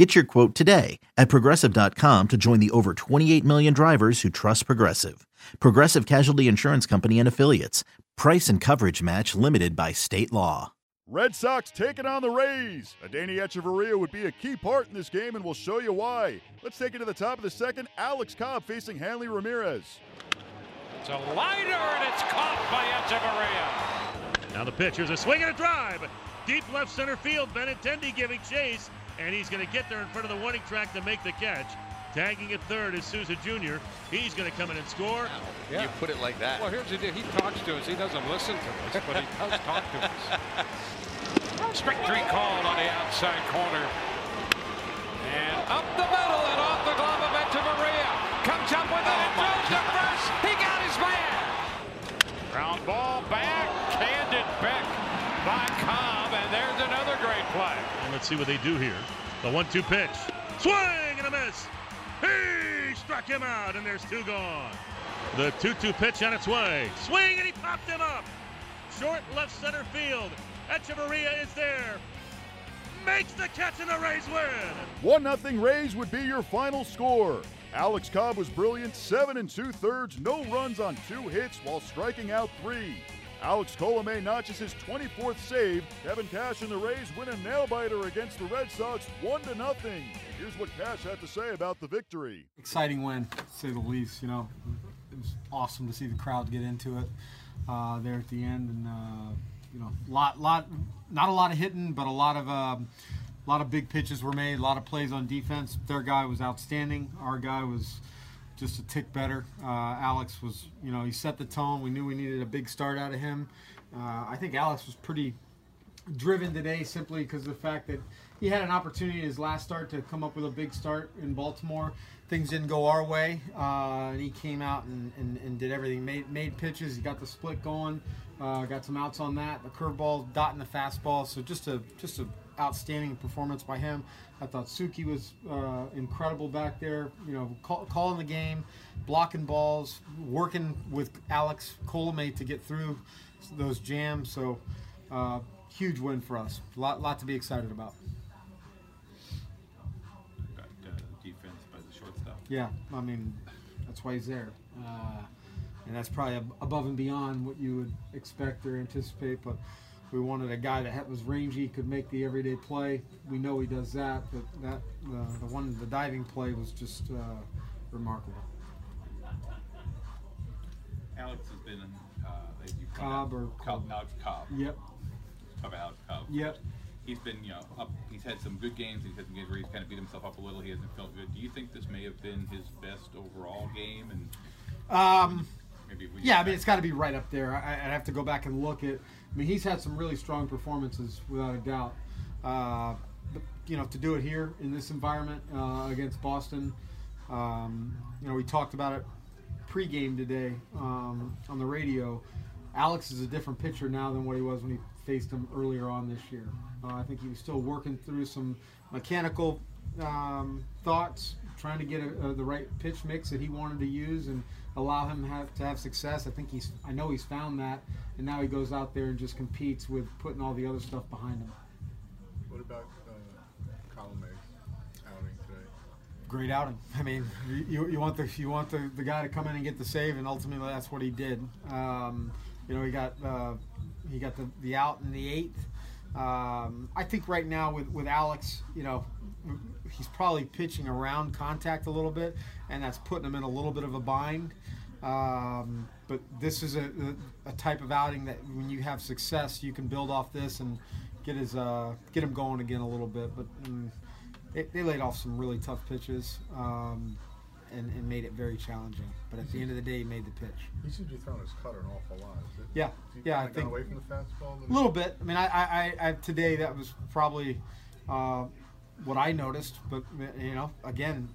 Get your quote today at progressive.com to join the over 28 million drivers who trust Progressive. Progressive Casualty Insurance Company and Affiliates. Price and coverage match limited by state law. Red Sox taking on the Rays. Adeiny Hechavarria would be a key part in this game, and we'll show you why. Let's take it to the top of the second. Alex Cobb facing Hanley Ramirez. It's a liner, and it's caught by Hechavarria. Now the pitch. Here's a swing and a drive. Deep left center field. Benintendi giving chase and he's going to get there in front of the warning track to make the catch. Tagging at third is Souza Jr. He's going to come in and score. Yeah. You put it like that. Well, here's the deal. He talks to us. He doesn't listen to us, but he does talk to us. Strict three called on the outside corner. And up the middle let's see what they do here. The one-two pitch. Swing and a miss. He struck him out, and there's two gone. The 2-2 pitch on its way. Swing, and he popped him up. Short left center field. Hechavarria is there. Makes the catch, and the Rays win. 1-0 Rays would be your final score. Alex Cobb was brilliant, seven and two-thirds, no runs on two hits while striking out three. Alex Colome notches his 24th save. Kevin Cash and the Rays win a nail-biter against the Red Sox 1 to nothing. Here's what Cash had to say about the victory. Exciting win, say the least. You know, it was awesome to see the crowd get into it uh, there at the end, and uh, you know, lot, lot, not a lot of hitting, but a lot of. Um, a lot of big pitches were made, a lot of plays on defense. Their guy was outstanding. Our guy was just a tick better. Uh, Alex was, you know, he set the tone. We knew we needed a big start out of him. Uh, I think Alex was pretty driven today simply because of the fact that he had an opportunity in his last start to come up with a big start in Baltimore. Things didn't go our way, uh, and he came out and, and, and, did everything. Made, made pitches. He got the split going. Uh, got some outs on that. The curveball, dotting the fastball. So just a just a outstanding performance by him. I thought Suki was uh, incredible back there. You know, call, calling the game, blocking balls, working with Alex Colome to get through those jams. So, uh, huge win for us. A lot, lot to be excited about. Got, uh, defense by the shortstop. Yeah, I mean, that's why he's there. Uh, and that's probably above and beyond what you would expect or anticipate. But we wanted a guy that was rangy, could make the everyday play. We know he does that, but that uh, the one, the diving play was just uh, remarkable. Alex has been, uh, as you Cobb or Cobb, Alex Cobb. Yep. About Alex Cobb. Yep. He's been, you know, up. He's had some good games. He's had some games where he's kind of beat himself up a little. He hasn't felt good. Do you think this may have been his best overall game? And um, maybe we yeah, I mean, it's got to be right up there. I, would have to go back and look at. I mean, he's had some really strong performances without a doubt. Uh, but you know, to do it here in this environment uh, against Boston, um, you know, we talked about it pregame today um, on the radio. Alex is a different pitcher now than what he was when he faced him earlier on this year. Uh, I think he was still working through some mechanical um, thoughts, trying to get a, a, the right pitch mix that he wanted to use and allow him have, to have success. I think he's, I know he's found that, and now he goes out there and just competes with putting all the other stuff behind him. What about uh, Colome's outing today? Great outing. I mean, you, you want the you want the, the guy to come in and get the save, and ultimately that's what he did. Um, you know, he got uh, he got the, the out in the eighth. Um, I think right now with, with Alex, you know, he's probably pitching around contact a little bit, and that's putting him in a little bit of a bind. Um, but this is a, a, type of outing that when you have success, you can build off this and get his uh, get him going again a little bit. But um, they laid off some really tough pitches. Um, and, and, made it very challenging. But at the end of the day, he made the pitch. He seems to be throwing his cutter an awful lot. Is it, yeah, yeah, I think away from the fastball. A little bit. I mean, I, I, I today that was probably uh, what I noticed. But you know, again,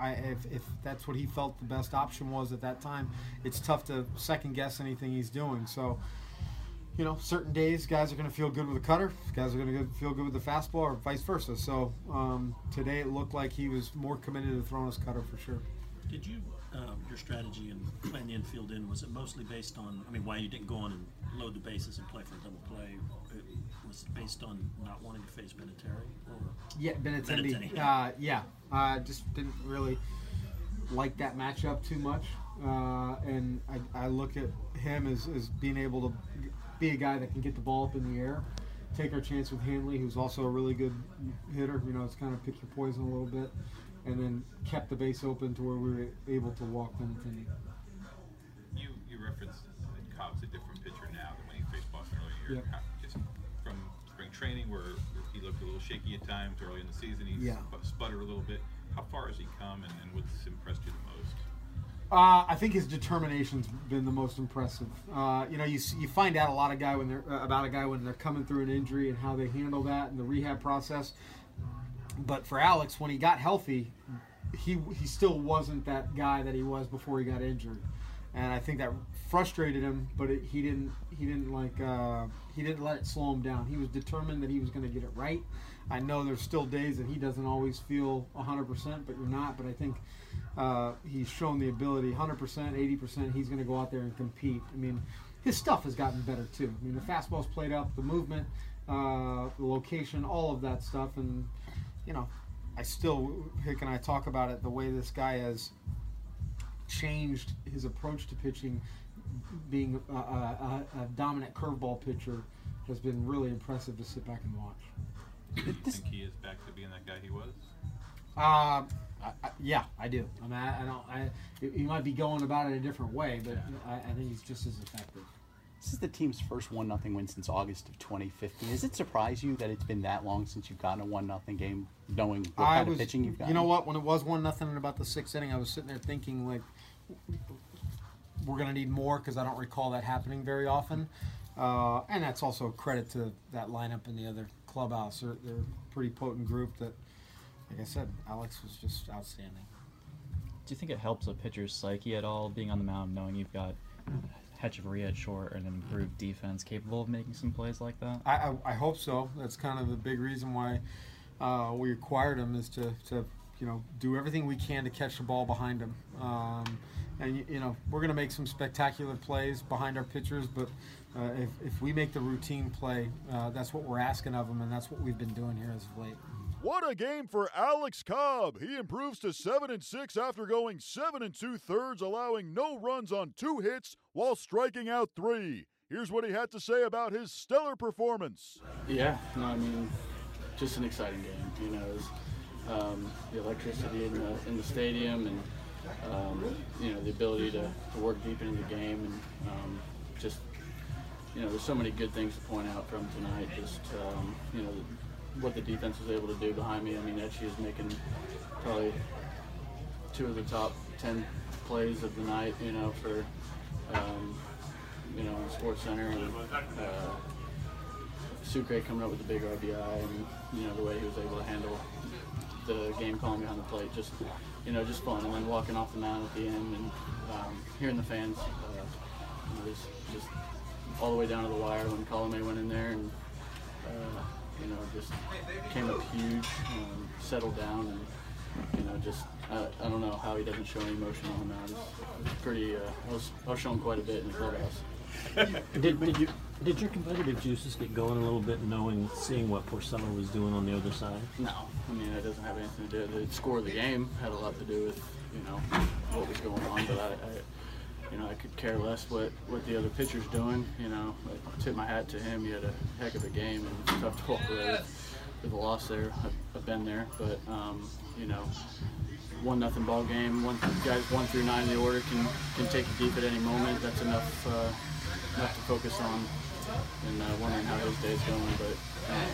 I, if, if that's what he felt the best option was at that time, it's tough to second guess anything he's doing. So, you know, certain days guys are going to feel good with a cutter, guys are going to feel good with the fastball, or vice versa. So um, today it looked like he was more committed to throwing his cutter for sure. Did you, um, your strategy in playing the infield in, was it mostly based on, I mean, why you didn't go on and load the bases and play for a double play? It was it based on not wanting to face Vinatieri? Or Yeah, Benintendi. Benintendi. Uh, yeah, I just didn't really like that matchup too much, uh, and I, I look at him as, as being able to be a guy that can get the ball up in the air. Take our chance with Hanley, who's also a really good hitter. You know, it's kind of pick your poison a little bit, and then kept the base open to where we were able to walk Benintendi. You you referenced that Cobb's a different pitcher now than when he faced Boston earlier. Yep. How- Just from spring training, where he looked a little shaky at times early in the season, he Yeah. sputtered a little bit. How far has he come, and, and what's impressed you the most? Uh, I think his determination's been the most impressive. Uh, you know, you, you find out a lot of guy when they're uh, about a guy when they're coming through an injury and how they handle that and the rehab process. But for Alex, when he got healthy, he he still wasn't that guy that he was before he got injured, and I think that frustrated him. But it, he didn't he didn't like uh, he didn't let it slow him down. He was determined that he was going to get it right. I know there's still days that he doesn't always feel 100%, but you're not. But I think uh, he's shown the ability 100%, 80%. He's going to go out there and compete. I mean, his stuff has gotten better too. I mean, the fastball's played up, the movement, uh, the location, all of that stuff. And, you know, I still, Hick and I talk about it, the way this guy has changed his approach to pitching, being a, a, a, dominant curveball pitcher, has been really impressive to sit back and watch. Do you think he is back to being that guy he was? Uh, I, I, yeah, I do. I mean, I, I don't. I he might be going about it a different way, but I, I think he's just as effective. This is the team's first one nothing win since August of 2015. Does it surprise you that it's been that long since you've gotten a one nothing game, knowing what I kind was, of pitching you've got? you know what? When it was one nothing in about the sixth inning, I was sitting there thinking like, we're gonna need more because I don't recall that happening very often, uh, and that's also a credit to that lineup and the other clubhouse. They're, they're a pretty potent group that, like I said, Alex was just outstanding. Do you think it helps a pitcher's psyche at all, being on the mound, knowing you've got Hechavarria at short and an improved defense capable of making some plays like that? I, I, I hope so. That's kind of the big reason why uh, we acquired him is to, to you know do everything we can to catch the ball behind him. Um, and you, you know we're going to make some spectacular plays behind our pitchers, but uh, if, if we make the routine play, uh, that's what we're asking of them, and that's what we've been doing here as of late. What a game for Alex Cobb. He improves to 7 and 6 after going 7 and 2 thirds, allowing no runs on two hits while striking out 3. Here's what he had to say about his stellar performance. Yeah, no, I mean, just an exciting game. You know, was, um, the electricity in the in the stadium, and um, you know the ability to, to work deep into the game, and um, just you know, there's so many good things to point out from tonight. Just um, you know, what the defense was able to do behind me. I mean, Etchie is making probably two of the top ten plays of the night. You know, for um, you know, Sports Center and. Uh, Sucre coming up with the big RBI and you know the way he was able to handle the game calling behind the plate, just you know just fun. And then walking off the mound at the end and um, hearing the fans, uh, you know, just, just all the way down to the wire when Colome went in there and uh, you know just came up huge, um, settled down, and you know just I, I don't know how he doesn't show any emotion on the mound. It's, it's pretty. Uh, I was I was showing quite a bit in the clubhouse. Did, did, you, did your competitive juices get going a little bit, knowing, seeing what Porcello was doing on the other side? No, I mean it doesn't have anything to do. The score of the game had a lot to do with you know what was going on, but I, I you know I could care less what what the other pitcher's doing. You know, I tip my hat to him. He had a heck of a game, and tough to walk away with, a loss there. I've, I've been there, but um, you know. One nothing ball game. One guys one through nine in the order can can take you deep at any moment. That's enough uh, enough to focus on and uh, wondering how his day's going. But um,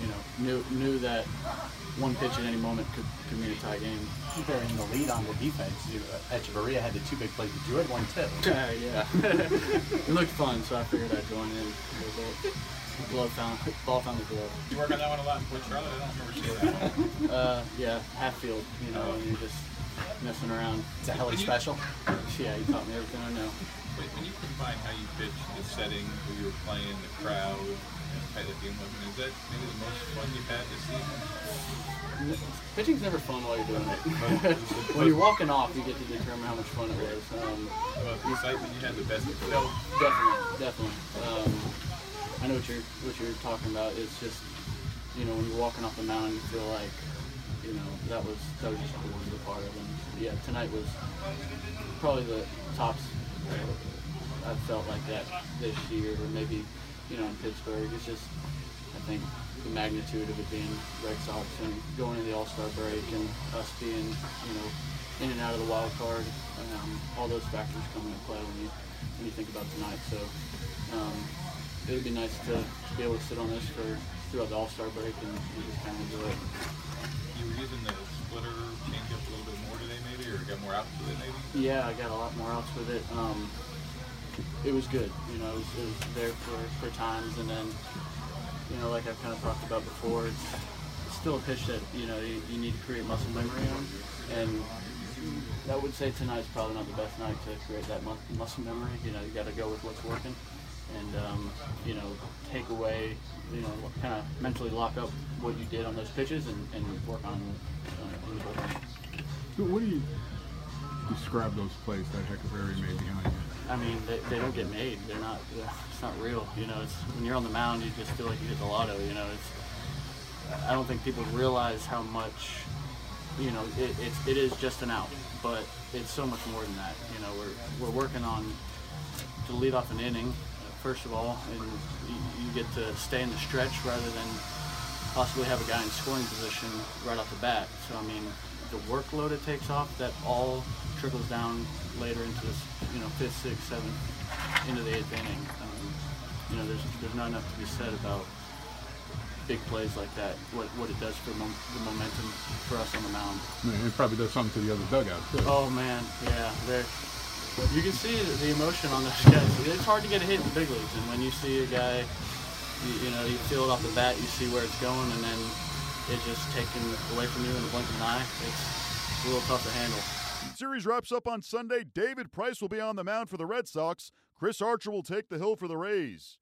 you know, knew knew that one pitch at any moment could, could mean a tie game. They're in the lead on the defense. You, uh, Hechavarria had the two big plays, but you had one too. Uh, yeah, it looked fun, so I figured I'd join in. The glove found ball found the glove. You work on that one a lot in Port Charlotte. I don't remember seeing that one. Uh, yeah, half field, you know, and you just messing around. It's a heli special. Yeah, he taught me everything I know. Wait, when you combine how you pitch, the setting, who you were playing, the crowd, and how the game was, is that maybe the most fun you've had this season? Pitching's never fun while you're doing it. when you're walking off, you get to determine how much fun it was. Um, About the excitement you had, the best of No, definitely, definitely. Um, I know what you're what you're talking about. It's just you know when you're walking off the mound, you feel like you know that was that was just cool to be a part of. And yeah, tonight was probably the tops. Uh, I felt like that this year, or maybe you know in Pittsburgh. It's just I think the magnitude of it being Red Sox and going to the All Star break and us being you know in and out of the wild card. Um, all those factors come into play when you when you think about tonight. So um, it would be nice to, to be able to sit on this for throughout the All Star break and, and just kind of enjoy it. You were using the splitter changeup a little bit more today, maybe, or got more outs with it, maybe? Yeah, I got a lot more outs with it. Um, it was good. You know, it was, it was there for, for times, and then you know, like I've kind of talked about before, it's still a pitch that you know you, you need to create muscle memory on, and I would say tonight's probably not the best night to create that mu- muscle memory. You know, you got to go with what's working, and um, you know, take away, you know, kind of mentally lock up what you did on those pitches and, and work on uh, in the bullpen. So what do you describe those plays that Heckleberry made behind you? I mean, they, they don't get made. They're not. It's not real. You know, it's when you're on the mound, you just feel like you hit the lotto. You know, it's. I don't think people realize how much. You know, it, it's it is just an out, but it's so much more than that. You know, we're we're working on to lead off an inning, first of all, and you, you get to stay in the stretch rather than possibly have a guy in scoring position right off the bat. So I mean, the workload it takes off, that all trickles down later into this, you know, fifth, sixth, seventh, into the eighth inning. Um, you know, there's there's not enough to be said about big plays like that. What what it does for mom- the momentum for us on the mound. I mean, it probably does something to the other dugout too. Oh man, yeah, they're. You can see the, emotion on those guys. It's hard to get a hit in the big leagues, and when you see a guy, you, you know, you feel it off the bat, you see where it's going, and then it's just taken away from you in a blink of an eye. It's a little tough to handle. Series wraps up on Sunday. David Price will be on the mound for the Red Sox. Chris Archer will take the hill for the Rays.